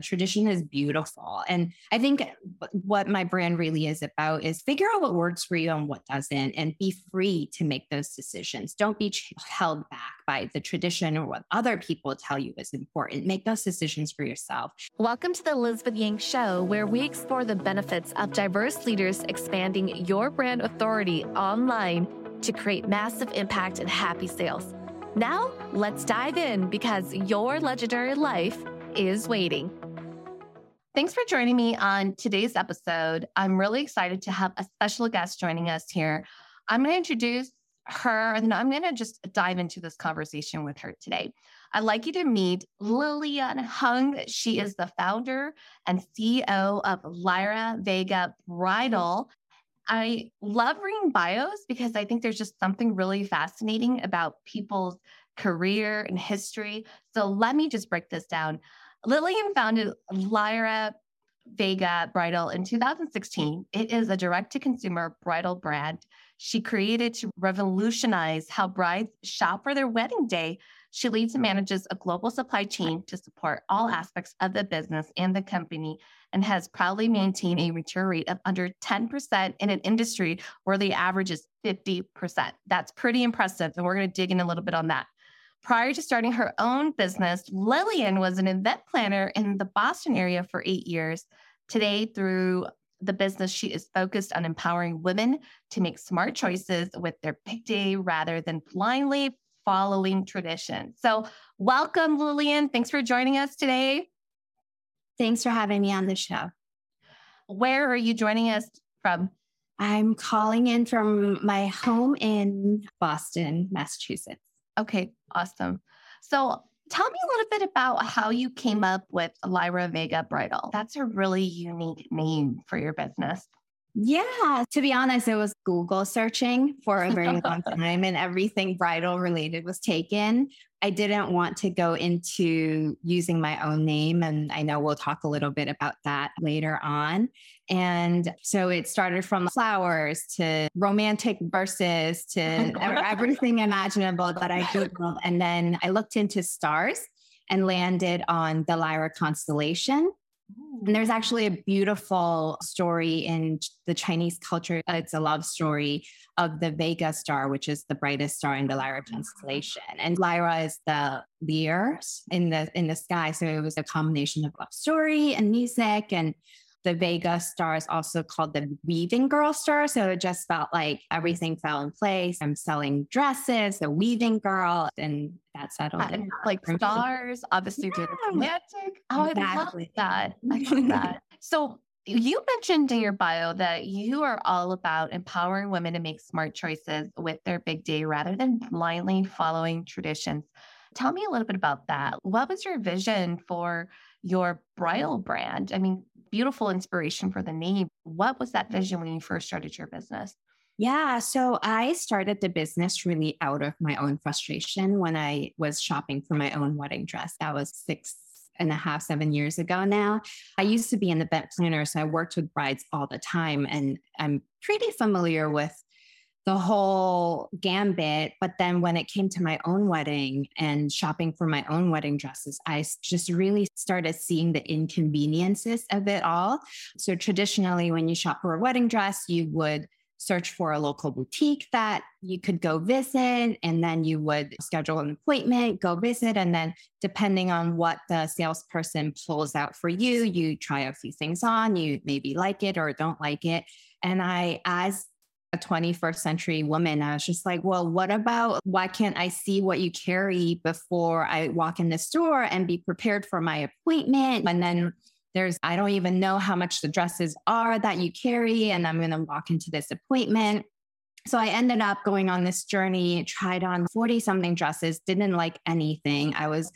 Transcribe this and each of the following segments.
Tradition is beautiful. And I think what my brand really is about is figure out what works for you and what doesn't, and be free to make those decisions. Don't be held back by the tradition or what other people tell you is important. Make those decisions for yourself. Welcome to the Elizabeth Yang Show, where we explore the benefits of diverse leaders expanding your brand authority online to create massive impact and happy sales. Now, let's dive in because your legendary life is waiting. Thanks for joining me on today's episode. I'm really excited to have a special guest joining us here. I'm going to introduce her and I'm going to just dive into this conversation with her today. I'd like you to meet Lilian Hung. She is the founder and CEO of Lyra Vega Bridal. I love reading bios because I think there's just something really fascinating about people's career and history. So let me just break this down. Lilian founded Lyra Vega Bridal in 2016. It is a direct to consumer bridal brand she created to revolutionize how brides shop for their wedding day. She leads and manages a global supply chain to support all aspects of the business and the company and has proudly maintained a return rate of under 10% in an industry where the average is 50%. That's pretty impressive. And we're going to dig in a little bit on that. Prior to starting her own business, Lilian was an event planner in the Boston area for eight years. Today, through the business, she is focused on empowering women to make smart choices with their big day rather than blindly following tradition. So, welcome, Lilian. Thanks for joining us today. Thanks for having me on the show. Where are you joining us from? I'm calling in from my home in Boston, Massachusetts. Okay, awesome. So, tell me a little bit about how you came up with Lyra Vega Bridal. That's a really unique name for your business. Yeah, to be honest, it was Google searching for a very long time and everything bridal related was taken. I didn't want to go into using my own name. And I know we'll talk a little bit about that later on. And so it started from flowers to romantic verses to everything imaginable that I Googled. And then I looked into stars and landed on the Lyra constellation. And there's actually a beautiful story in the Chinese culture. It's a love story of the Vega star, which is the brightest star in the oh, Lyra constellation. And Lyra is the Lyre in the in the sky. So it was a combination of love story and music and the Vega star is also called the weaving girl star. So it just felt like everything fell in place. I'm selling dresses, the weaving girl, and that settled. And like stars, obviously yeah. romantic. Oh, exactly. I love that. I love that. So you mentioned in your bio that you are all about empowering women to make smart choices with their big day rather than blindly following traditions. Tell me a little bit about that. What was your vision for your bridal brand? I mean, beautiful inspiration for the name. What was that vision when you first started your business? Yeah. So I started the business really out of my own frustration when I was shopping for my own wedding dress. That was six and a half, seven years ago now. I used to be an event planner, so I worked with brides all the time, and I'm pretty familiar with the whole gambit. But then when it came to my own wedding and shopping for my own wedding dresses, I just really started seeing the inconveniences of it all. So traditionally, when you shop for a wedding dress, you would search for a local boutique that you could go visit and then you would schedule an appointment go visit and then depending on what the salesperson pulls out for you you try a few things on you maybe like it or don't like it and i as a 21st century woman, I was just like, well, what about why can't I see what you carry before I walk in the store and be prepared for my appointment? And then there's, I don't even know how much the dresses are that you carry, and I'm going to walk into this appointment. So I ended up going on this journey, tried on 40 something dresses, didn't like anything. I was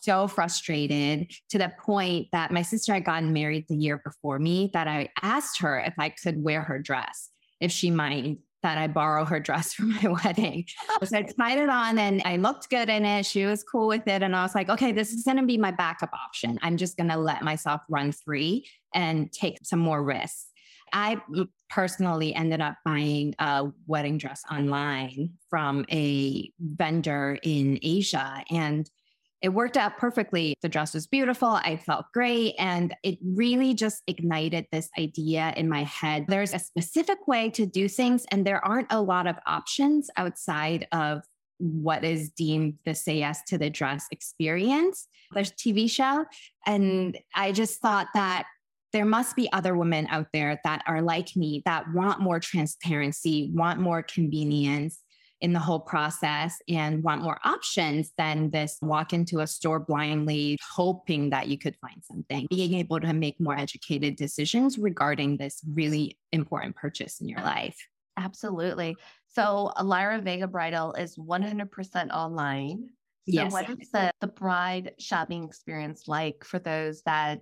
so frustrated to the point that my sister had gotten married the year before me that I asked her if I could wear her dress if she might that I borrow her dress for my wedding. So I tried it on and I looked good in it. She was cool with it. And I was like, okay, this is going to be my backup option. I'm just going to let myself run free and take some more risks. I personally ended up buying a wedding dress online from a vendor in Asia. And it worked out perfectly. The dress was beautiful. I felt great. And it really just ignited this idea in my head. There's a specific way to do things, and there aren't a lot of options outside of what is deemed the say yes to the dress experience. There's TV show. And I just thought that there must be other women out there that are like me that want more transparency, want more convenience, in the whole process and want more options than this walk into a store blindly hoping that you could find something. Being able to make more educated decisions regarding this really important purchase in your life. Absolutely. So Lyra Vega Bridal is 100% online. So yes. what is the, the bride shopping experience like for those that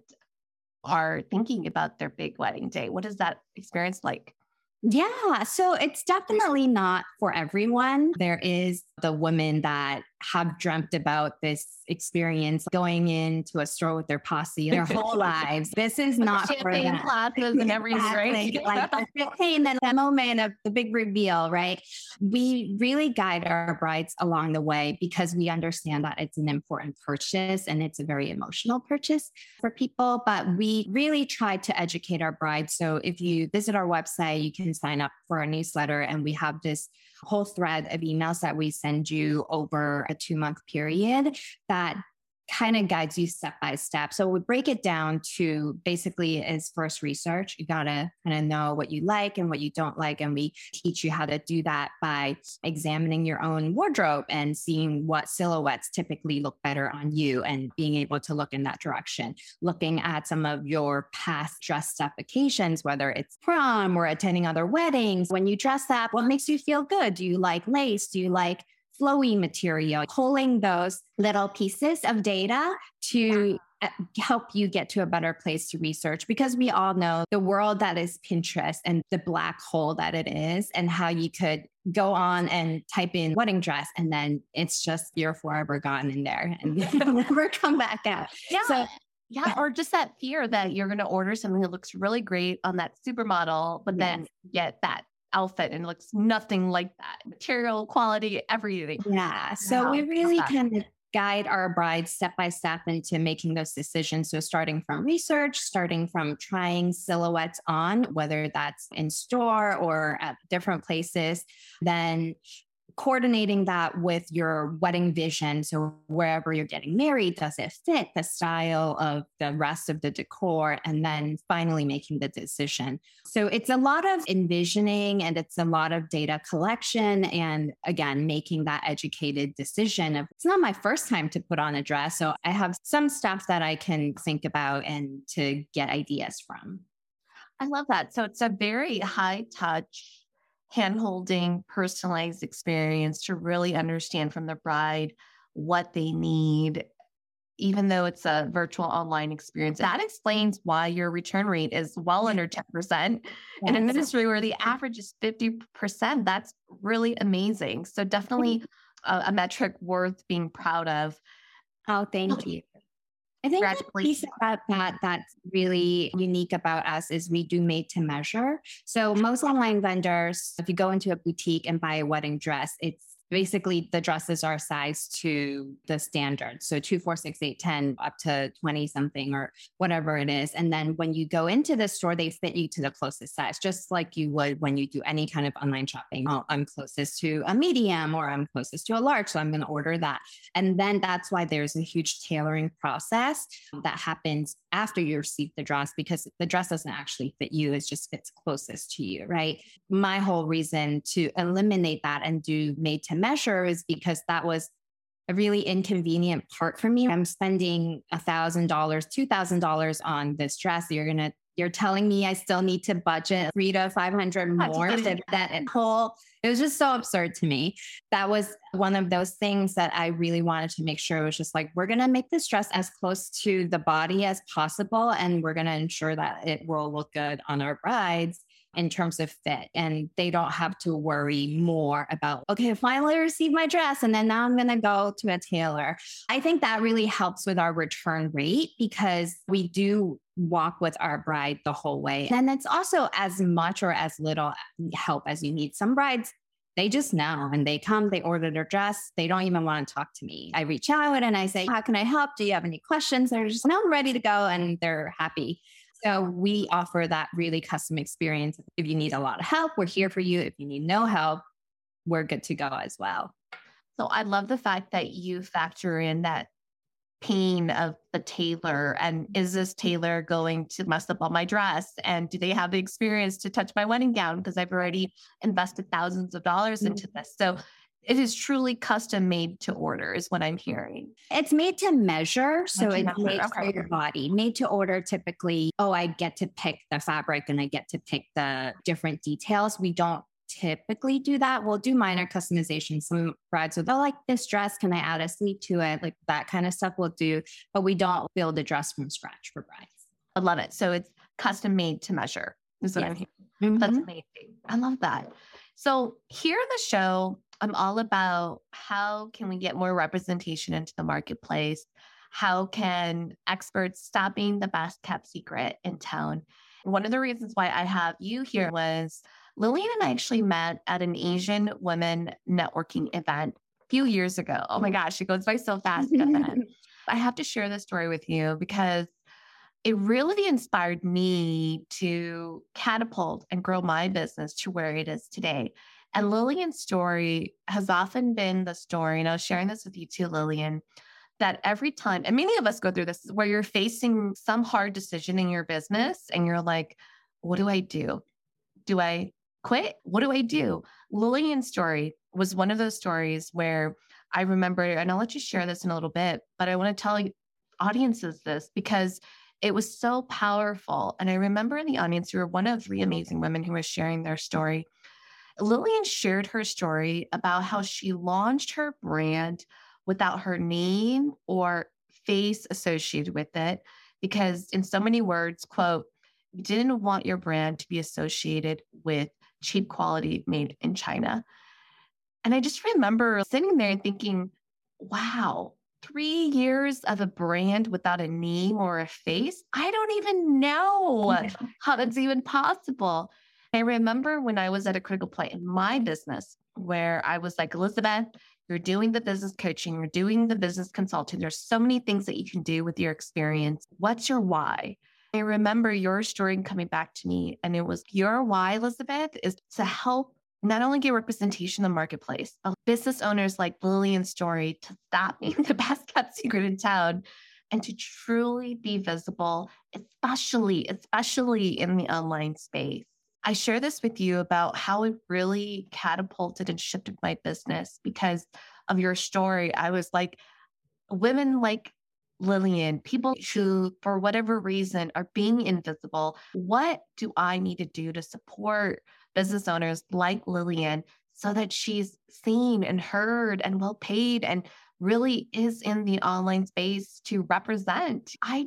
are thinking about their big wedding day? What is that experience like? Yeah. So it's definitely not for everyone. There is the woman that have dreamt about this experience going into a store with their posse their whole lives. This is not for them. classes and everything, right? like the champagne and the moment of the big reveal, right? We really guide our brides along the way because we understand that it's an important purchase and it's a very emotional purchase for people. But we really try to educate our brides. So if you visit our website, you can sign up for our newsletter and we have this whole thread of emails that we send you over a two month period that kind of guides you step by step. So we break it down to basically is first research. You got to kind of know what you like and what you don't like. And we teach you how to do that by examining your own wardrobe and seeing what silhouettes typically look better on you and being able to look in that direction. Looking at some of your past dressed up occasions, whether it's prom or attending other weddings. When you dress up, what makes you feel good? Do you like lace? Do you like flowy material, pulling those little pieces of data to uh, help you get to a better place to research because we all know the world that is Pinterest and the black hole that it is, and how you could go on and type in wedding dress and then it's just you're forever gone in there and never come back out. Yeah. So yeah, or just that fear that you're going to order something that looks really great on that supermodel, but then get that outfit and looks nothing like that. Material, quality, everything. Yeah. So wow. we really kind of guide our brides step by step into making those decisions. So, starting from research, starting from trying silhouettes on, whether that's in store or at different places, then coordinating that with your wedding vision. So, wherever you're getting married, does it fit the style of the rest of the decor? And then finally making the decision. So, it's a lot of envisioning and it's a lot of data collection. And again, making that educated decision of it's not my first time to put on a dress. So, I have some stuff that I can think about and to get ideas from. I love that. So, it's a very high touch hand holding, personalized experience to really understand from the bride what they need, even though it's a virtual online experience. That explains why your return rate is well under 10% yes. in an industry where the average is 50%. That's really amazing. So, definitely a, a metric worth being proud of. Oh, thank oh, you. I think the piece about that that's really unique about us is we do made to measure. So most online vendors, if you go into a boutique and buy a wedding dress, it's basically the dresses are sized to the standard. So two, four, six, eight, 10, up to 20 something or whatever it is. And then when you go into the store, they fit you to the closest size, just like you would when you do any kind of online shopping. Oh, I'm closest to a medium or I'm closest to a large. So I'm going to order that. And then that's why there's a huge tailoring process that happens after you receive the dress because the dress doesn't actually fit you. It just fits closest to you, right? My whole reason to eliminate that and do made to measure is because that was a really inconvenient part for me. I'm spending a thousand dollars, two thousand dollars on this dress. You're gonna, you're telling me I still need to budget three to five hundred more to that whole. It was just so absurd to me. That was one of those things that I really wanted to make sure it was just like we're gonna make this dress as close to the body as possible, and we're gonna ensure that it will look good on our brides in terms of fit. And they don't have to worry more about, okay, finally received my dress and then now I'm going to go to a tailor. I think that really helps with our return rate because we do walk with our bride the whole way. And it's also as much or as little help as you need. Some brides they just know and they come, they order their dress. They don't even want to talk to me. I reach out and I say, How can I help? Do you have any questions? They're just, No, I'm ready to go. And they're happy. So we offer that really custom experience. If you need a lot of help, we're here for you. If you need no help, we're good to go as well. So I love the fact that you factor in that pain of the tailor and is this tailor going to mess up all my dress and do they have the experience to touch my wedding gown because I've already invested thousands of dollars mm-hmm. into this. So it is truly custom made to order is what I'm hearing. It's made to measure. So it's made okay. for your body. Made to order typically, oh, I get to pick the fabric and I get to pick the different details. We don't typically do that. We'll do minor customization. Some brides will, oh, like this dress, can I add a sleeve to it? Like that kind of stuff we'll do, but we don't build a dress from scratch for brides. I love it. So it's custom made to measure is what yes. I'm hearing. Mm-hmm. That's amazing. I love that. So here in the show, I'm all about how can we get more representation into the marketplace? How can experts stop being the best kept secret in town? One of the reasons why I have you here was Lilian and I actually met at an Asian women networking event a few years ago. Oh my gosh, it goes by so fast. I have to share this story with you because it really inspired me to catapult and grow my business to where it is today. And Lilian's story has often been the story, and I was sharing this with you too, Lilian, that every time, and many of us go through this, where you're facing some hard decision in your business and you're like, what do I do? Do I quit? What do I do? Lilian's story was one of those stories where I remember, and I'll let you share this in a little bit, but I want to tell audiences this because it was so powerful. And I remember in the audience, you were one of three amazing women who were sharing their story. Lilian shared her story about how she launched her brand without her name or face associated with it because in so many words quote you didn't want your brand to be associated with cheap quality made in China. And I just remember sitting there and thinking, wow, three years of a brand without a name or a face. I don't even know how that's even possible. I remember when I was at a critical point in my business where I was like, Elizabeth, you're doing the business coaching, you're doing the business consulting. There's so many things that you can do with your experience. What's your why? I remember your story coming back to me, and it was your why, Elizabeth, is to help not only get representation in the marketplace, of business owners like Lilian's story to stop being the best kept secret in town and to truly be visible, especially, especially in the online space. I share this with you about how it really catapulted and shifted my business because of your story. I was like, women like Lilian, people who, for whatever reason, are being invisible, what do I need to do to support business owners like Lilian so that she's seen and heard and well paid and really is in the online space to represent? I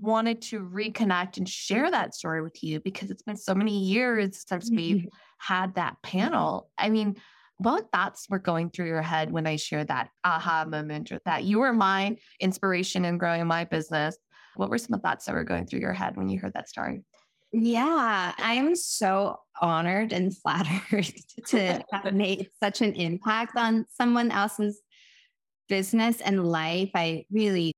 wanted to reconnect and share that story with you because it's been so many years since we've mm-hmm. had that panel. I mean, what thoughts were going through your head when I shared that aha moment or that you were my inspiration in growing my business? What were some of thoughts that were going through your head when you heard that story? Yeah, I'm so honored and flattered to have made such an impact on someone else's business and life. I really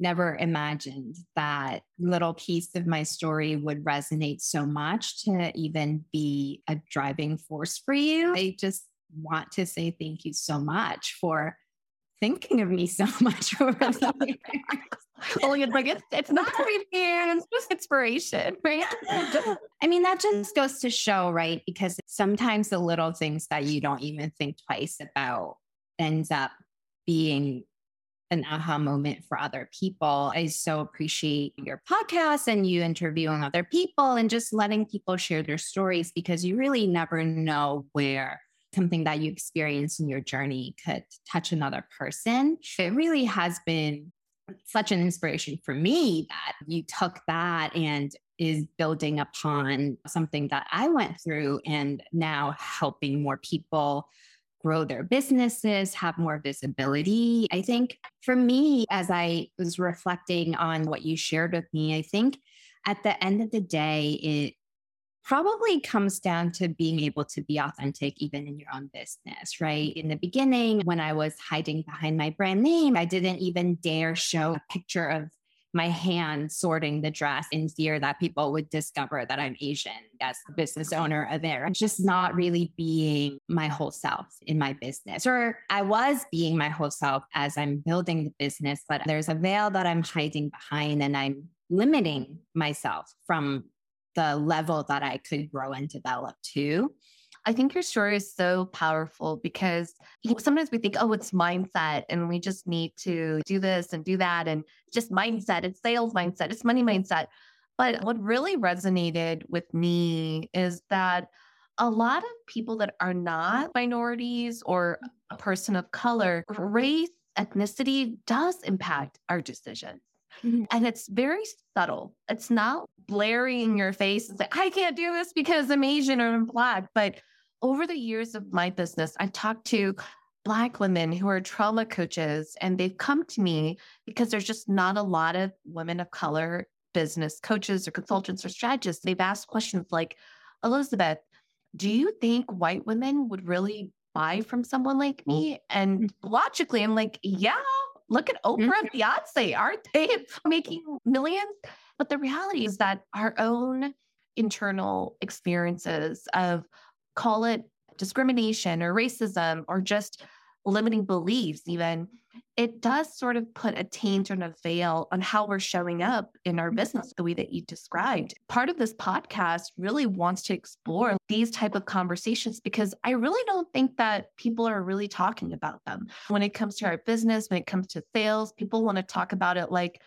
never imagined that little piece of my story would resonate so much to even be a driving force for you. I just want to say thank you so much for thinking of me so much over the years. well, it's like it's, it's not it's just inspiration, right? I mean, that just goes to show, right? Because sometimes the little things that you don't even think twice about ends up being an aha moment for other people. I so appreciate your podcast and you interviewing other people and just letting people share their stories because you really never know where something that you experienced in your journey could touch another person. It really has been such an inspiration for me that you took that and is building upon something that I went through and now helping more people grow their businesses, have more visibility. I think for me, as I was reflecting on what you shared with me, I think at the end of the day, it probably comes down to being able to be authentic even in your own business, right? In the beginning, when I was hiding behind my brand name, I didn't even dare show a picture of my hand sorting the dress in fear that people would discover that I'm Asian as the business owner of there. I'm just not really being my whole self in my business. Or I was being my whole self as I'm building the business, but there's a veil that I'm hiding behind and I'm limiting myself from the level that I could grow and develop to. I think your story is so powerful because sometimes we think, oh, it's mindset and we just need to do this and do that. And just mindset, it's sales mindset, it's money mindset. But what really resonated with me is that a lot of people that are not minorities or a person of color, race, ethnicity does impact our decisions. Mm-hmm. And it's very subtle. It's not blaring in your face and say, I can't do this because I'm Asian or I'm Black. But over the years of my business, I've talked to Black women who are trauma coaches, and they've come to me because there's just not a lot of women of color business coaches or consultants or strategists. They've asked questions like, Elizabeth, do you think white women would really buy from someone like me? And mm-hmm. logically, I'm like, yeah, look at Oprah and mm-hmm. Beyonce. Aren't they making millions? But the reality is that our own internal experiences of call it discrimination or racism or just limiting beliefs, even, it does sort of put a taint and a veil on how we're showing up in our mm-hmm. business the way that you described. Part of this podcast really wants to explore these type of conversations because I really don't think that people are really talking about them. When it comes to our business, when it comes to sales, people want to talk about it like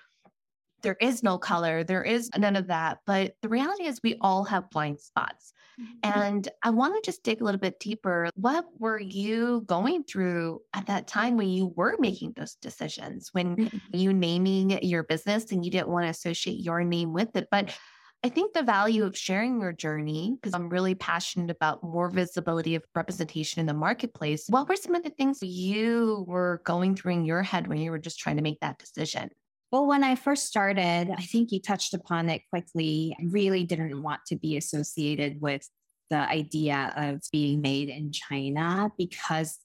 there is no color, there is none of that. But the reality is, we all have blind spots. Mm-hmm. And I want to just dig a little bit deeper. What were you going through at that time when you were making those decisions, when mm-hmm. you naming your business and you didn't want to associate your name with it? But I think the value of sharing your journey, because I'm really passionate about more visibility of representation in the marketplace. What were some of the things you were going through in your head when you were just trying to make that decision? Well, when I first started, I think you touched upon it quickly. I really didn't want to be associated with the idea of being made in China because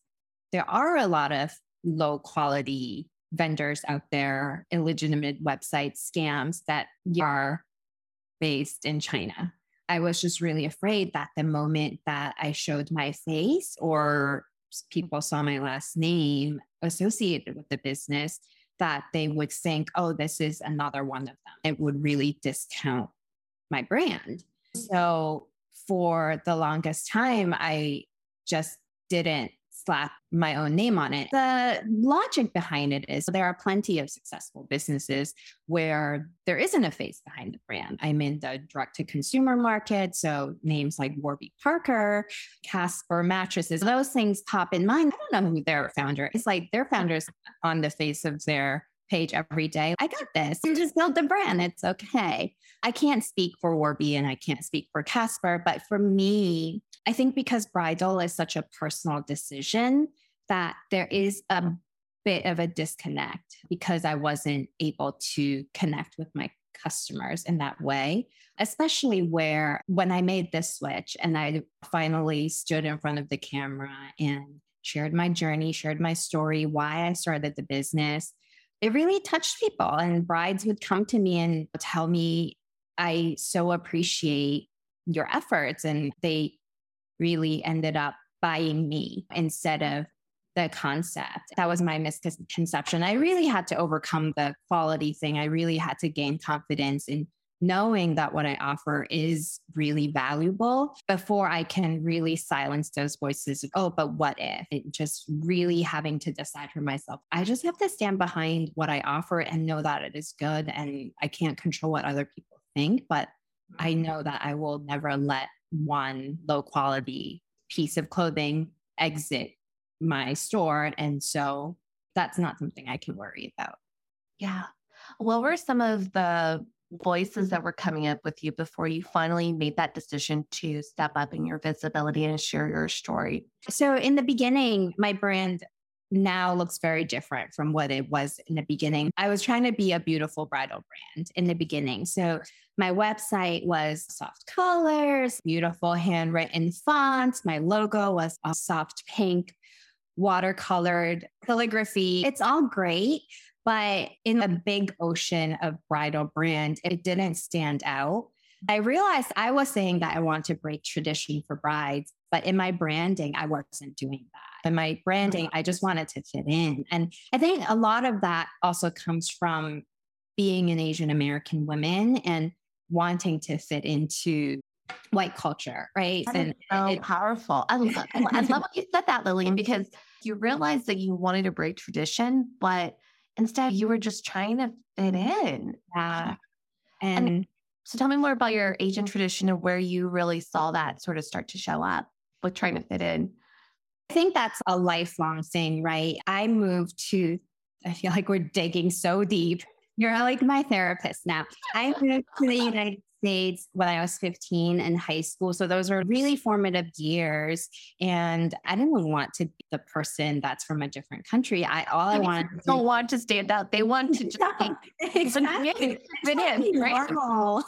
there are a lot of low quality vendors out there, illegitimate websites, scams that are based in China. I was just really afraid that the moment that I showed my face or people saw my last name associated with the business, that they would think, oh, this is another one of them. It would really discount my brand. So for the longest time, I just didn't slap my own name on it. The logic behind it is there are plenty of successful businesses where there isn't a face behind the brand. I'm in the direct to consumer market. So names like Warby Parker, Casper mattresses, those things pop in mind. I don't know who their founder is. Like their founders on the face of their page every day. I got this. You just build the brand. It's okay. I can't speak for Warby and I can't speak for Casper, but for me, I think because bridal is such a personal decision that there is a bit of a disconnect because I wasn't able to connect with my customers in that way, especially where when I made this switch and I finally stood in front of the camera and shared my journey, shared my story, why I started the business. It really touched people, and brides would come to me and tell me, I so appreciate your efforts. And they really ended up buying me instead of the concept. That was my misconception. I really had to overcome the quality thing. I really had to gain confidence in knowing that what I offer is really valuable before I can really silence those voices. Oh, but what if? It just really having to decide for myself. I just have to stand behind what I offer and know that it is good. And I can't control what other people think, but I mm-hmm. know that I will never let one low quality piece of clothing exit my store. And so that's not something I can worry about. Yeah. What were some of the voices mm-hmm. that were coming up with you before you finally made that decision to step up in your visibility and share your story? So, in the beginning, my brand now looks very different from what it was in the beginning. I was trying to be a beautiful bridal brand in the beginning. So, My website was soft colors, beautiful handwritten fonts. My logo was a soft pink, watercolored calligraphy. It's all great. But in the big ocean of bridal brand, it didn't stand out. I realized I was saying that I want to break tradition for brides, but in my branding, I wasn't doing that. In my branding, I just wanted to fit in. And I think a lot of that also comes from being an Asian American woman and wanting to fit into white culture, right? That and so it, powerful. I love, I love what you said that, Lilian, because you realized that you wanted to break tradition, but instead you were just trying to fit in. Yeah. And, and so tell me more about your Asian tradition and where you really saw that sort of start to show up with trying to fit in. I think that's a lifelong thing, right? I moved to, I feel like we're digging so deep. You're like my therapist now. I moved to the United States when I was 15 in high school. So those were really formative years. And I didn't want to be the person that's from a different country. I all I, I wanted don't to, want to stand out. They want to just yeah, exactly. fit in, right? Normal.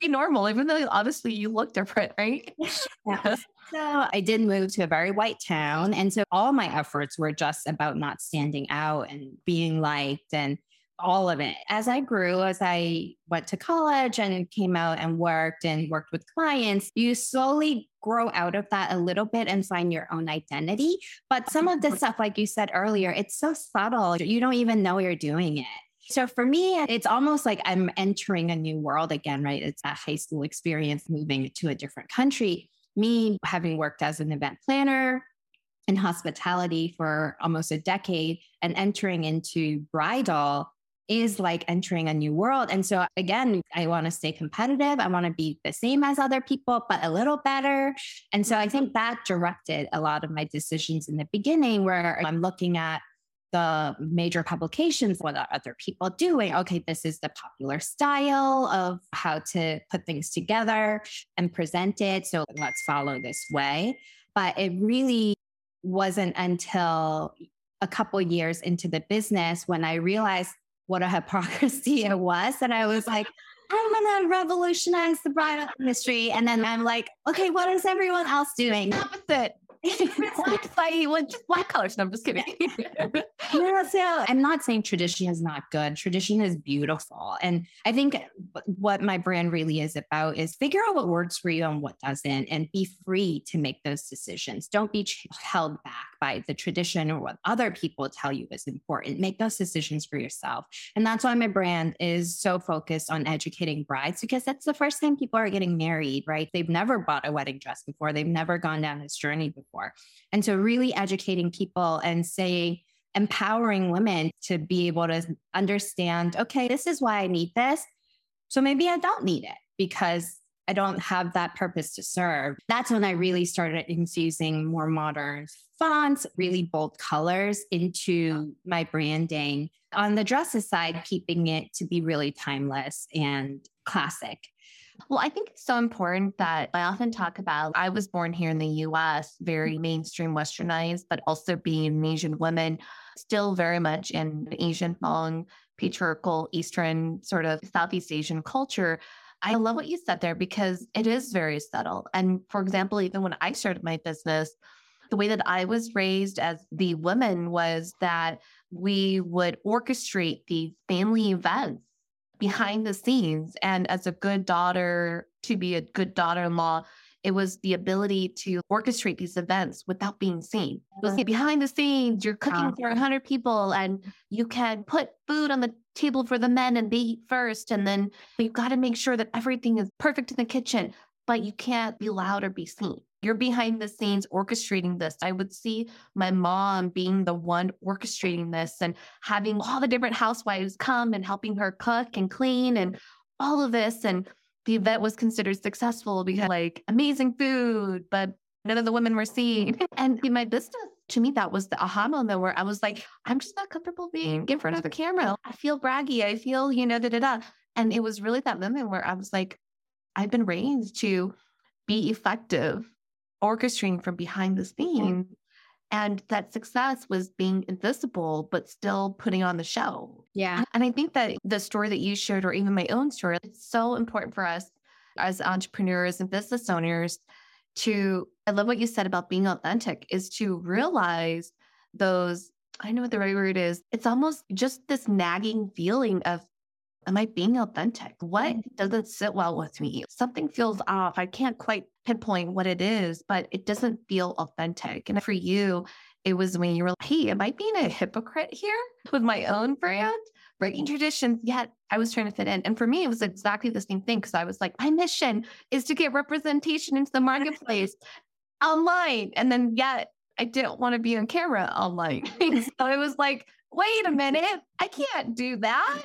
be normal, even though obviously you look different, right? Yeah. So I did move to a very white town. And so all my efforts were just about not standing out and being liked and all of it. As I grew, as I went to college and came out and worked and worked with clients, you slowly grow out of that a little bit and find your own identity. But some of the stuff, like you said earlier, it's so subtle. You don't even know you're doing it. So for me, it's almost like I'm entering a new world again, right? It's a high school experience moving to a different country. Me having worked as an event planner, in hospitality for almost a decade and entering into bridal is like entering a new world. And so, again, I want to stay competitive. I want to be the same as other people, but a little better. And so, I think that directed a lot of my decisions in the beginning, where I'm looking at the major publications, what are other people doing? Okay, this is the popular style of how to put things together and present it. So, let's follow this way. But it really wasn't until a couple years into the business when I realized what a hypocrisy it was. And I was like, I'm gonna revolutionize the bridal industry. And then I'm like, okay, what is everyone else doing? Opposite it's like he went just black colors. No, I'm just kidding. yeah, so I'm not saying tradition is not good. Tradition is beautiful. And I think what my brand really is about is figure out what works for you and what doesn't, and be free to make those decisions. Don't be held back by the tradition or what other people tell you is important. Make those decisions for yourself. And that's why my brand is so focused on educating brides because that's the first time people are getting married, right? They've never bought a wedding dress before, they've never gone down this journey before before. And so, really educating people and saying, empowering women to be able to understand, okay, this is why I need this. So maybe I don't need it because I don't have that purpose to serve. That's when I really started infusing more modern fonts, really bold colors into my branding. On the dresses side, keeping it to be really timeless and classic. Well, I think it's so important that I often talk about I was born here in the US, very mm-hmm. mainstream westernized, but also being an Asian woman, still very much in Asian long, patriarchal, Eastern, sort of Southeast Asian culture. I love what you said there because it is very subtle. And for example, even when I started my business, the way that I was raised as the woman was that we would orchestrate these family events behind the scenes. And as a good daughter, to be a good daughter in law, it was the ability to orchestrate these events without being seen. It was uh-huh. behind the scenes, you're cooking uh-huh. for 100 people and you can put food on the table for the men and they eat first. And then you've got to make sure that everything is perfect in the kitchen, but you can't be loud or be seen you're behind the scenes orchestrating this. I would see my mom being the one orchestrating this and having all the different housewives come and helping her cook and clean and all of this. And the event was considered successful because like amazing food, but none of the women were seen. Mm-hmm. And in my business, to me, that was the aha moment where I was like, I'm just not comfortable being mm-hmm. in front of a camera. I feel braggy. I feel, you know, da da da. And it was really that moment where I was like, I've been raised to be effective orchestrating from behind the mm-hmm. scenes. And that success was being invisible, but still putting on the show. Yeah. And I think that the story that you shared, or even my own story, it's so important for us as entrepreneurs and business owners to, I love what you said about being authentic, is to realize those, I know what the right word is. It's almost just this nagging feeling of, am I being authentic? What mm-hmm. doesn't sit well with me? Something feels off. I can't quite pinpoint what it is, but it doesn't feel authentic. And for you, it was when you were like, hey, am I being a hypocrite here with my own brand? Breaking traditions, yet I was trying to fit in. And for me, it was exactly the same thing because I was like, my mission is to get representation into the marketplace online. And then yet I didn't want to be on camera online. so it was like, wait a minute, I can't do that.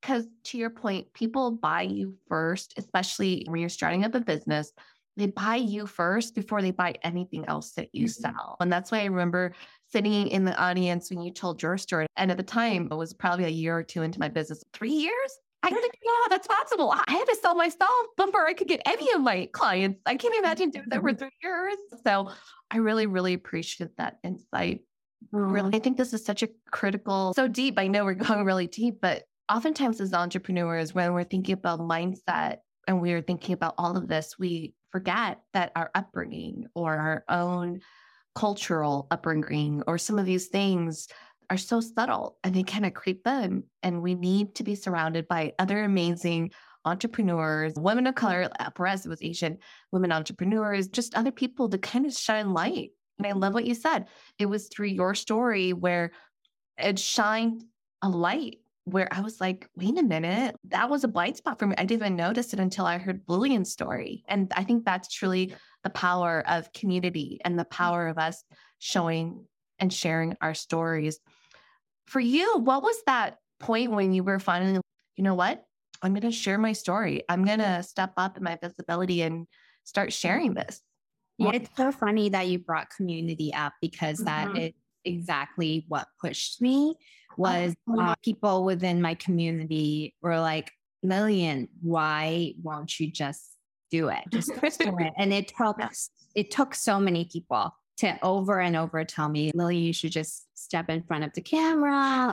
Because to your point, people buy you first, especially when you're starting up a business they buy you first before they buy anything else that you mm-hmm. sell. And that's why I remember sitting in the audience when you told your story. And at the time, it was probably a year or two into my business. Three years? I know how that's possible. I had to sell myself before I could get any of my clients. I can't imagine doing that for mm-hmm. three years. So I really, really appreciate that insight. Really, I think this is such a critical, so deep. I know we're going really deep, but oftentimes as entrepreneurs, when we're thinking about mindset and we're thinking about all of this, we forget that our upbringing or our own cultural upbringing or some of these things are so subtle and they kind of creep in. And we need to be surrounded by other amazing entrepreneurs, women of color, Perez was Asian women entrepreneurs, just other people to kind of shine light. And I love what you said. It was through your story where it shined a light where I was like, wait a minute, that was a blind spot for me. I didn't even notice it until I heard Lilian's story. And I think that's truly the power of community and the mm. power of us showing and sharing our stories. For you, what was that point when you were finally, you know what? I'm going to share my story. I'm going to step up in my visibility and start sharing this. Yeah, it's so funny that you brought community up because mm-hmm. that is exactly what pushed me was uh, people within my community were like, Lilian, why won't you just do it? Just do it. And it took it took so many people to over and over tell me, Lily, you should just step in front of the camera.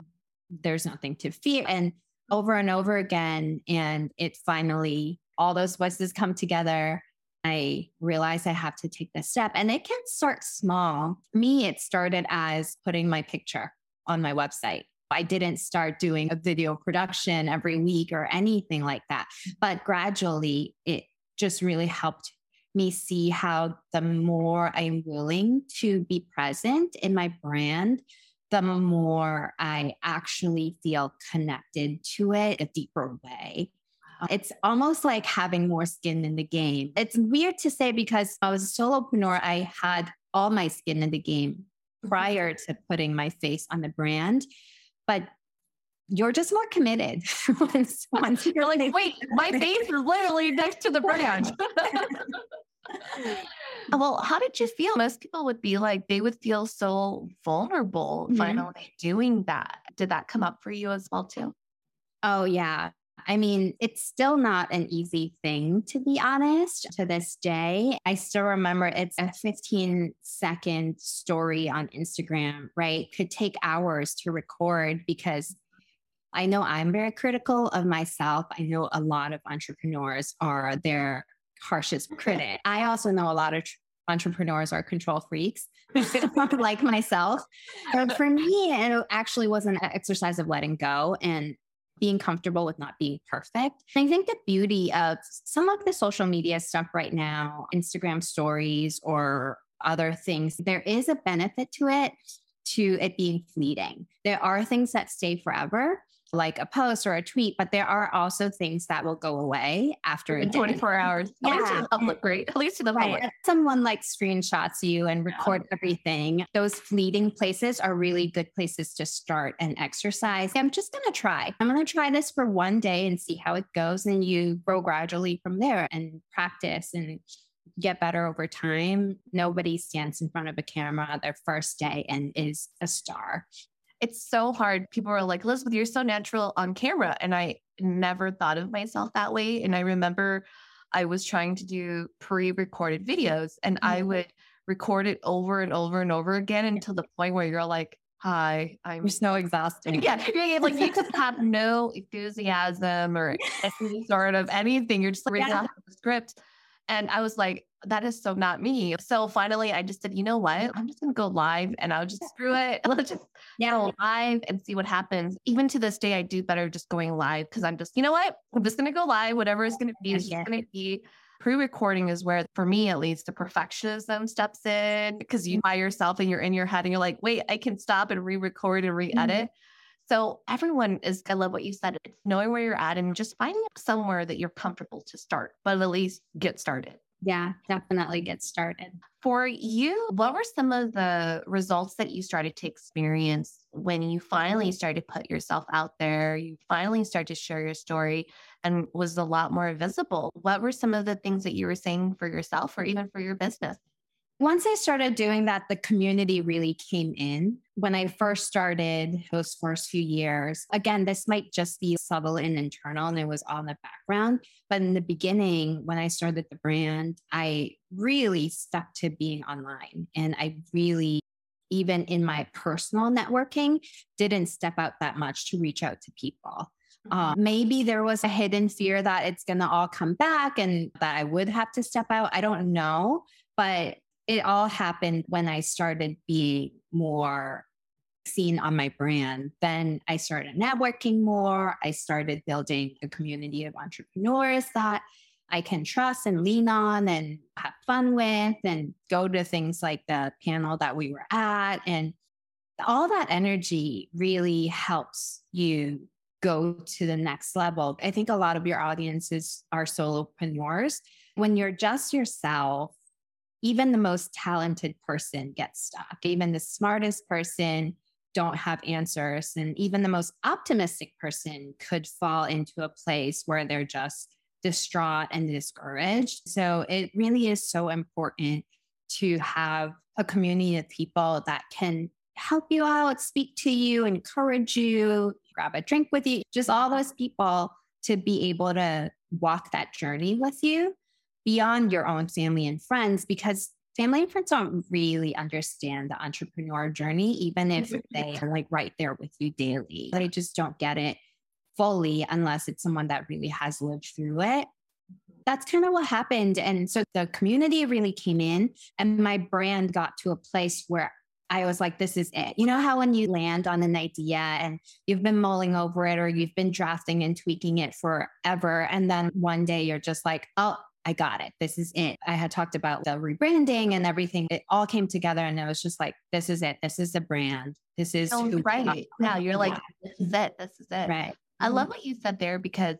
There's nothing to fear. And over and over again. And it finally, all those voices come together. I realized I have to take this step. And it can start small. Me, it started as putting my picture on my website. I didn't start doing a video production every week or anything like that. But gradually, it just really helped me see how the more I'm willing to be present in my brand, the more I actually feel connected to it a deeper way. It's almost like having more skin in the game. It's weird to say because I was a solopreneur, I had all my skin in the game. Prior to putting my face on the brand but you're just more committed once, once you're like, wait, my face is literally next to the brand. well, how did you feel? Most people would be like, they would feel so vulnerable mm-hmm. finally doing that. Did that come up for you as well, too? Oh, yeah. I mean, it's still not an easy thing, to be honest, to this day. I still remember it's a 15 second story on Instagram, right? Could take hours to record because I know I'm very critical of myself. I know a lot of entrepreneurs are their harshest critic. I also know a lot of tr- entrepreneurs are control freaks like myself. But for me, it actually was an exercise of letting go and being comfortable with not being perfect. And I think the beauty of some of the social media stuff right now, Instagram stories or other things, there is a benefit to it, to it being fleeting. There are things that stay forever, like a post or a tweet, but there are also things that will go away after 24 hours. Yeah. At least the public, great. At least to the public. Right. Someone like screenshots you and record yeah. everything. Those fleeting places are really good places to start an exercise. I'm just going to try. I'm going to try this for one day and see how it goes. And you grow gradually from there and practice and get better over time. Nobody stands in front of a camera their first day and is a star it's so hard. People are like, Elizabeth, you're so natural on camera. And I never thought of myself that way. And I remember I was trying to do pre recorded videos and mm-hmm. I would record it over and over and over again until the point where you're like, hi, I'm you're so exhausted. Yeah. Like you just have no enthusiasm or any sort of anything. You're just like reading yeah. the script. And I was like, that is so not me. So finally, I just said, you know what? I'm just going to go live and I'll just screw it. Let's just yeah. go live and see what happens. Even to this day, I do better just going live because I'm just, you know what? I'm just going to go live. Whatever is going to be, is going to be. Pre-recording is where, for me at least, the perfectionism steps in because you by yourself and you're in your head and you're like, wait, I can stop and re-record and re-edit. Mm-hmm. So everyone is, I love what you said. It's knowing where you're at and just finding somewhere that you're comfortable to start, but at least get started. Yeah, definitely get started. For you, what were some of the results that you started to experience when you finally started to put yourself out there? You finally started to share your story and was a lot more visible. What were some of the things that you were saying for yourself or even for your business? Once I started doing that, the community really came in. When I first started those first few years, again, this might just be subtle and internal and it was all in the background. But in the beginning, when I started the brand, I really stuck to being online and I really even in my personal networking, didn't step out that much to reach out to people. Uh, maybe there was a hidden fear that it's going to all come back and that I would have to step out. I don't know. But it all happened when I started being more seen on my brand. Then I started networking more. I started building a community of entrepreneurs that I can trust and lean on and have fun with and go to things like the panel that we were at. And all that energy really helps you go to the next level. I think a lot of your audiences are solopreneurs. When you're just yourself, even the most talented person gets stuck. Even the smartest person don't have answers. And even the most optimistic person could fall into a place where they're just distraught and discouraged. So it really is so important to have a community of people that can help you out, speak to you, encourage you, grab a drink with you, just all those people to be able to walk that journey with you beyond your own family and friends because family and friends don't really understand the entrepreneur journey, even if mm-hmm. they are like right there with you daily. They just don't get it fully unless it's someone that really has lived through it. That's kind of what happened. And so the community really came in, and my brand got to a place where I was like, this is it. You know how when you land on an idea and you've been mulling over it or you've been drafting and tweaking it forever. And then one day you're just like, oh, I got it. This is it. I had talked about the rebranding and everything. It all came together and it was just like, this is it. This is the brand. This is oh, right. Now you're like, this is it. This is it. Right. I mm-hmm. love what you said there because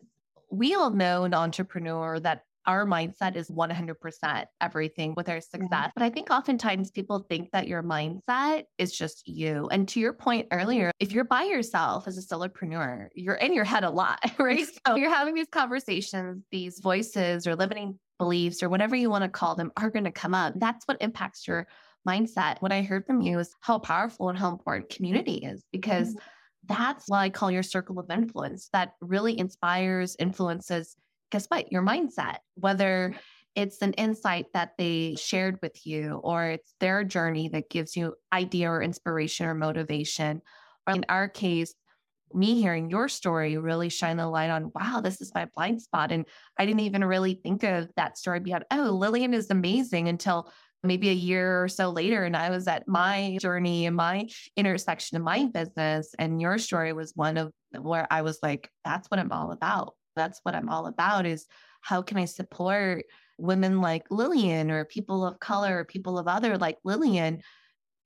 we all know an entrepreneur that our mindset is 100% everything with our success. Mm-hmm. But I think oftentimes people think that your mindset is just you. And to your point earlier, if you're by yourself as a solopreneur, you're in your head a lot, right? So you're having these conversations, these voices or limiting beliefs or whatever you want to call them are going to come up. That's what impacts your mindset. What I heard from you is how powerful and how important community is because mm-hmm. that's what I call your circle of influence that really inspires, influences guess what? Your mindset, whether it's an insight that they shared with you or it's their journey that gives you idea or inspiration or motivation. Or in our case, me hearing your story really shine the light on, wow, this is my blind spot. And I didn't even really think of that story beyond, oh, Lilian is amazing until maybe a year or so later. And I was at my journey and my intersection of my business. And your story was one of where I was like, that's what I'm all about that's what I'm all about is how can I support women like Lilian or people of color or people of other like Lilian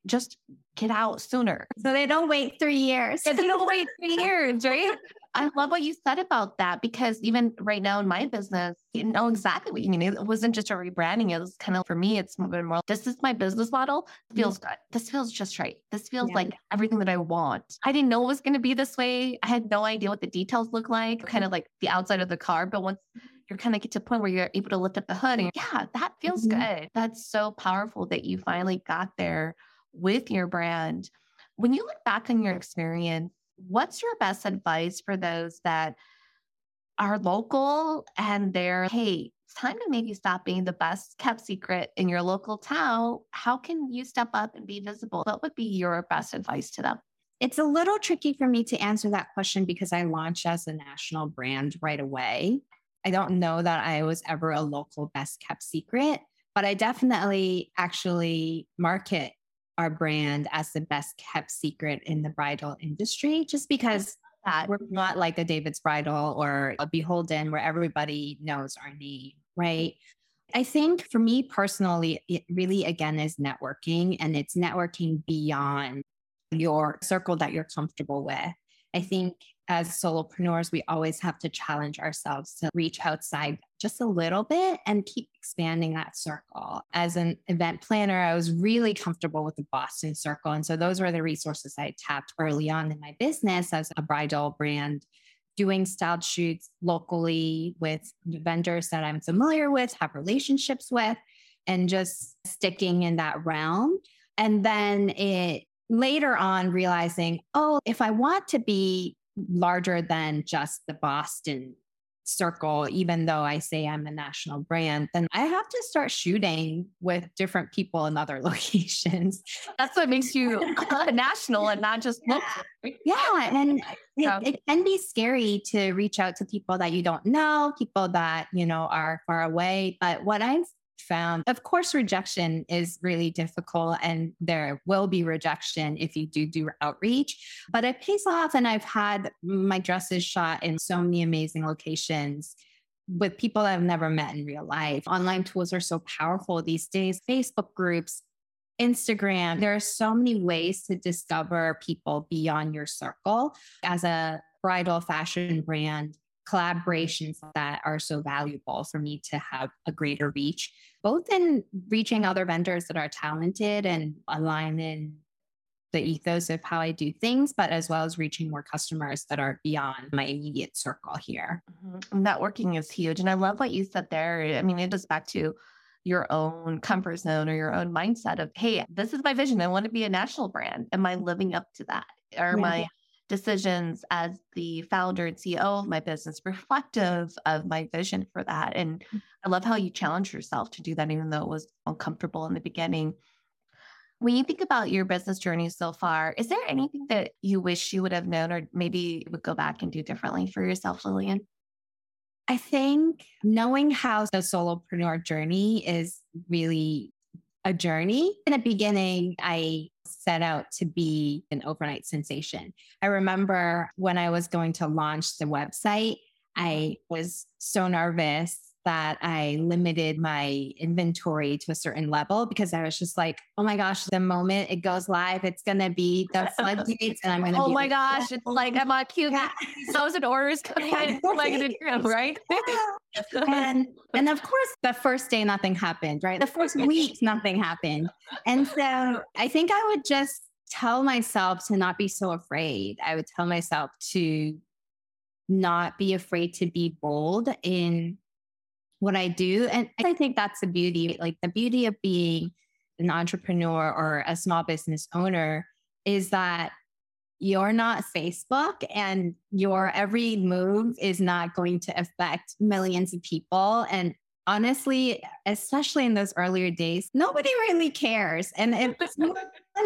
just get out sooner. So they don't wait three years. they don't wait three years, right? I love what you said about that because even right now in my business, you know exactly what you mean. It wasn't just a rebranding. It was kind of for me, it's been more this is my business model. Feels mm-hmm. good. This feels just right. This feels yeah. like everything that I want. I didn't know it was going to be this way. I had no idea what the details look like, kind of like the outside of the car. But once you're kind of get to a point where you're able to lift up the hood and yeah, that feels mm-hmm. good. That's so powerful that you finally got there with your brand. When you look back on your experience, what's your best advice for those that are local and they're, hey, it's time to maybe stop being the best kept secret in your local town. How can you step up and be visible? What would be your best advice to them? It's a little tricky for me to answer that question because I launched as a national brand right away. I don't know that I was ever a local best kept secret, but I definitely actually market our brand as the best kept secret in the bridal industry just because that we're not like a David's Bridal or a BHLDN where everybody knows our name, right? I think for me personally, it really again is networking and it's networking beyond your circle that you're comfortable with. I think as solopreneurs, we always have to challenge ourselves to reach outside just a little bit and keep expanding that circle. As an event planner, I was really comfortable with the Boston circle. And so those were the resources I tapped early on in my business as a bridal brand, doing styled shoots locally with vendors that I'm familiar with, have relationships with, and just sticking in that realm. And then it later on realizing, oh, if I want to be larger than just the Boston circle, even though I say I'm a national brand, then I have to start shooting with different people in other locations. That's what makes you national and not just local. Yeah. And it, it, can be scary to reach out to people that you don't know, people that, you know, are far away. But what I've found. Of course, rejection is really difficult, and there will be rejection if you do do outreach, but it pays off. And I've had my dresses shot in so many amazing locations with people I've never met in real life. Online tools are so powerful these days, Facebook groups. Instagram, there are so many ways to discover people beyond your circle. As a bridal fashion brand, collaborations that are so valuable for me to have a greater reach, both in reaching other vendors that are talented and align in the ethos of how I do things, but as well as reaching more customers that are beyond my immediate circle here. Mm-hmm. Networking is huge. And I love what you said there. I mean, it goes back to your own comfort zone or your own mindset of, hey, this is my vision. I want to be a national brand. Am I living up to that? Are yeah. my decisions as the founder and CEO of my business reflective of my vision for that. And. I love how you challenge yourself to do that, even though it was uncomfortable in the beginning. When you think about your business journey so far, is there anything that you wish you would have known or maybe would go back and do differently for yourself, Lilian? I think knowing how the solopreneur journey is really a journey. In the beginning, I set out to be an overnight sensation. I remember when I was going to launch the website, I was so nervous that I limited my inventory to a certain level because I was just like, oh my gosh, the moment it goes live, it's gonna be the floodgates, and I'm gonna. Oh my gosh, it's like I'm on cue. Yeah. Thousand orders coming in, like in right? And and of course, the first day nothing happened, right? The first week nothing happened, and so I think I would just tell myself to not be so afraid. I would tell myself to not be afraid to be bold in what I do. And I think that's the beauty, like the beauty of being an entrepreneur or a small business owner is that you're not Facebook and your every move is not going to affect millions of people. And honestly, especially in those earlier days, nobody really cares. And if someone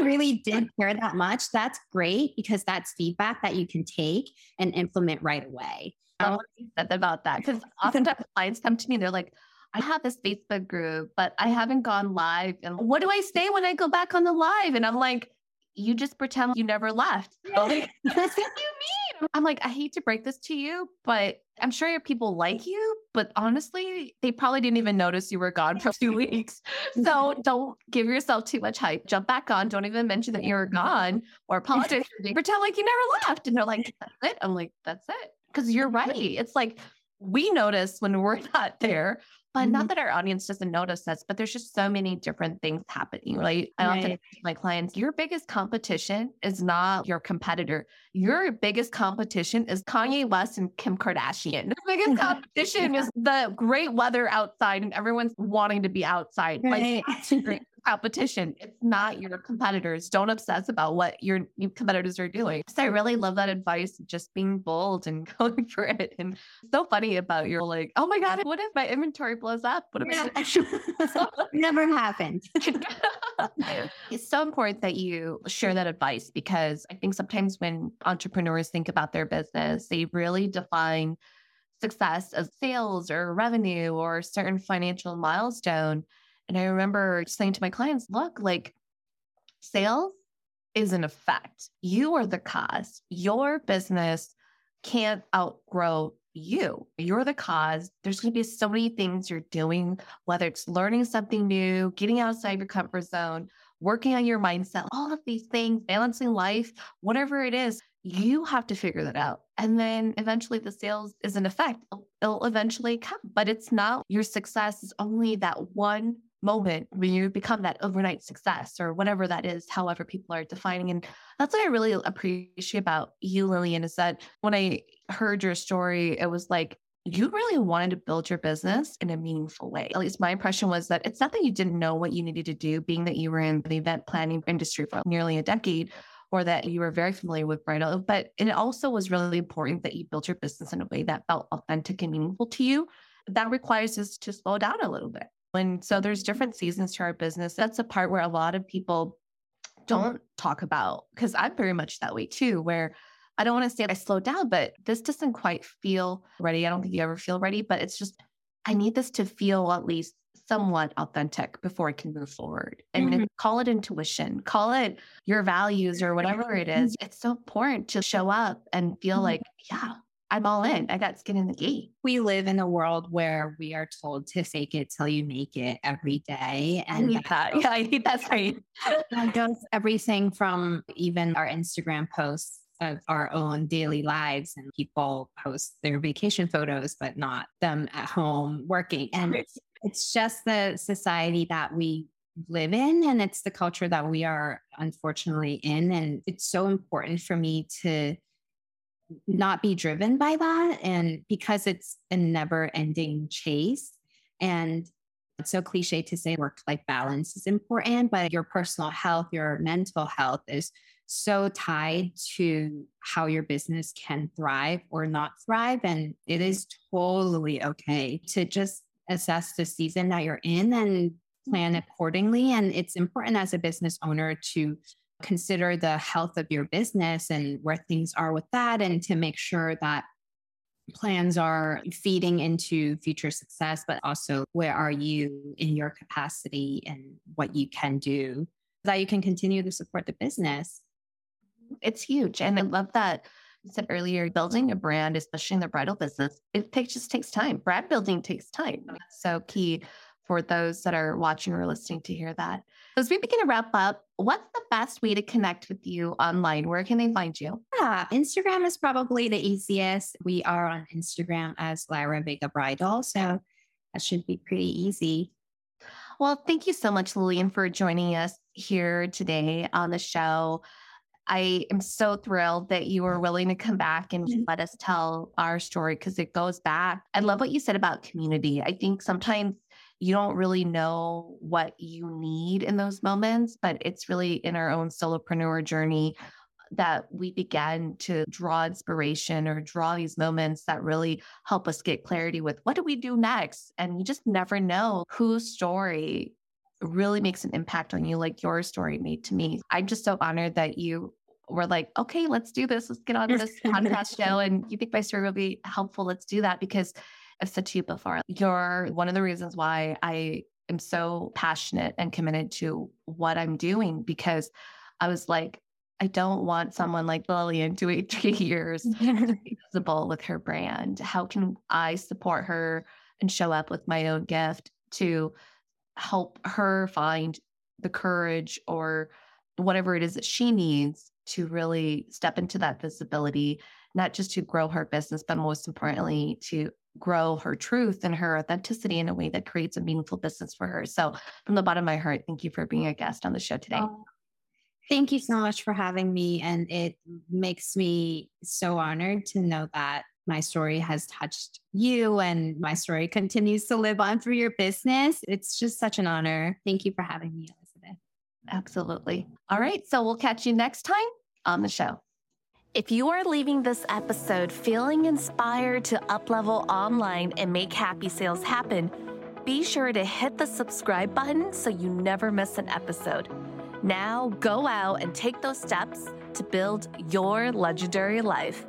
really did care that much, that's great because that's feedback that you can take and implement right away I want um, said about that because oftentimes clients come to me, they're like, I have this Facebook group, but I haven't gone live. And what do I say when I go back on the live? And I'm like, you just pretend you never left. what do you mean? I'm like, I hate to break this to you, but I'm sure your people like you, but honestly, they probably didn't even notice you were gone for two weeks. So don't give yourself too much hype. Jump back on. Don't even mention that you were gone or apologize. Pretend like you never left. And they're like, that's it. I'm like, that's it. Because you're right. It's like we notice when we're not there, but mm-hmm. not that our audience doesn't notice us, but there's just so many different things happening. Right. I right. often tell my clients, your biggest competition is not your competitor. Your biggest competition is Kanye West and Kim Kardashian. The biggest competition is the great weather outside and everyone's wanting to be outside. Right. Like competition. It's not your competitors. Don't obsess about what your competitors are doing. So I really love that advice, just being bold and going for it. And so funny about your like, oh my God, what if my inventory blows up? What if yeah. never happened? it's so important that you share that advice because I think sometimes when entrepreneurs think about their business, they really define success as sales or revenue or certain financial milestone. And I remember saying to my clients, look, like sales is an effect. You are the cause. Your business can't outgrow you. You're the cause. There's going to be so many things you're doing, whether it's learning something new, getting outside your comfort zone, working on your mindset, all of these things, balancing life, whatever it is, you have to figure that out. And then eventually the sales is an effect. It'll, eventually come, but it's not your success is only that one moment when you become that overnight success or whatever that is, however people are defining. And that's what I really appreciate about you, Lilian, is that when I heard your story, it was like you really wanted to build your business in a meaningful way. At least my impression was that it's not that you didn't know what you needed to do, being that you were in the event planning industry for nearly a decade, or that you were very familiar with bridal, but it also was really important that you built your business in a way that felt authentic and meaningful to you. That requires us to slow down a little bit. And so there's different seasons to our business. That's a part where a lot of people don't talk about because I'm very much that way too, where I don't want to say I slowed down, but this doesn't quite feel ready. I don't think you ever feel ready, but it's just, I need this to feel at least somewhat authentic before I can move forward. And mm-hmm. call it intuition, call it your values or whatever it is. Mm-hmm. It's so important to show up and feel mm-hmm. like, yeah, I'm all in. I got skin in the game. We live in a world where we are told to fake it till you make it every day. And I that. yeah, I think that's right. that goes everything from even our Instagram posts of our own daily lives and people post their vacation photos but not them at home working and it's just the society that we live in and it's the culture that we are unfortunately in and it's so important for me to not be driven by that. And because it's a never ending chase. And it's so cliche to say work life balance is important, but your personal health, your mental health is so tied to how your business can thrive or not thrive. And it is totally okay to just assess the season that you're in and plan mm-hmm. accordingly. And it's important as a business owner to consider the health of your business and where things are with that, and to make sure that plans are feeding into future success, but also where are you in your capacity and what you can do so that you can continue to support the business. It's huge. And I love that you said earlier, building a brand, especially in the bridal business, it takes, just takes time. Brand building takes time. So key for those that are watching or listening to hear that. As we begin to wrap up, what's the best way to connect with you online? Where can they find you? Yeah, Instagram is probably the easiest. We are on Instagram as Lyra Vega Bridal. So that should be pretty easy. Well, thank you so much, Lilian, for joining us here today on the show. I am so thrilled that you were willing to come back and mm-hmm. let us tell our story because it goes back. I love what you said about community. I think sometimes you don't really know what you need in those moments, but it's really in our own solopreneur journey that we began to draw inspiration or draw these moments that really help us get clarity with what do we do next? And you just never know whose story really makes an impact on you, like your story made to me. I'm just so honored that you were like, okay, let's do this. Let's get on this podcast show. And you think my story will be helpful? Let's do that because I've said to you before, you're one of the reasons why I am so passionate and committed to what I'm doing because I was like, I don't want someone like Lilian to wait three years to be visible with her brand. How can I support her and show up with my own gift to help her find the courage or whatever it is that she needs to really step into that visibility, not just to grow her business, but most importantly, to grow her truth and her authenticity in a way that creates a meaningful business for her. So, from the bottom of my heart, thank you for being a guest on the show today. Oh, thank you so much for having me. And it makes me so honored to know that my story has touched you and my story continues to live on through your business. It's just such an honor. Thank you for having me, Elizabeth. Absolutely. All right. So we'll catch you next time on the show. If you are leaving this episode feeling inspired to uplevel online and make happy sales happen, be sure to hit the subscribe button so you never miss an episode. Now go out and take those steps to build your legendary life.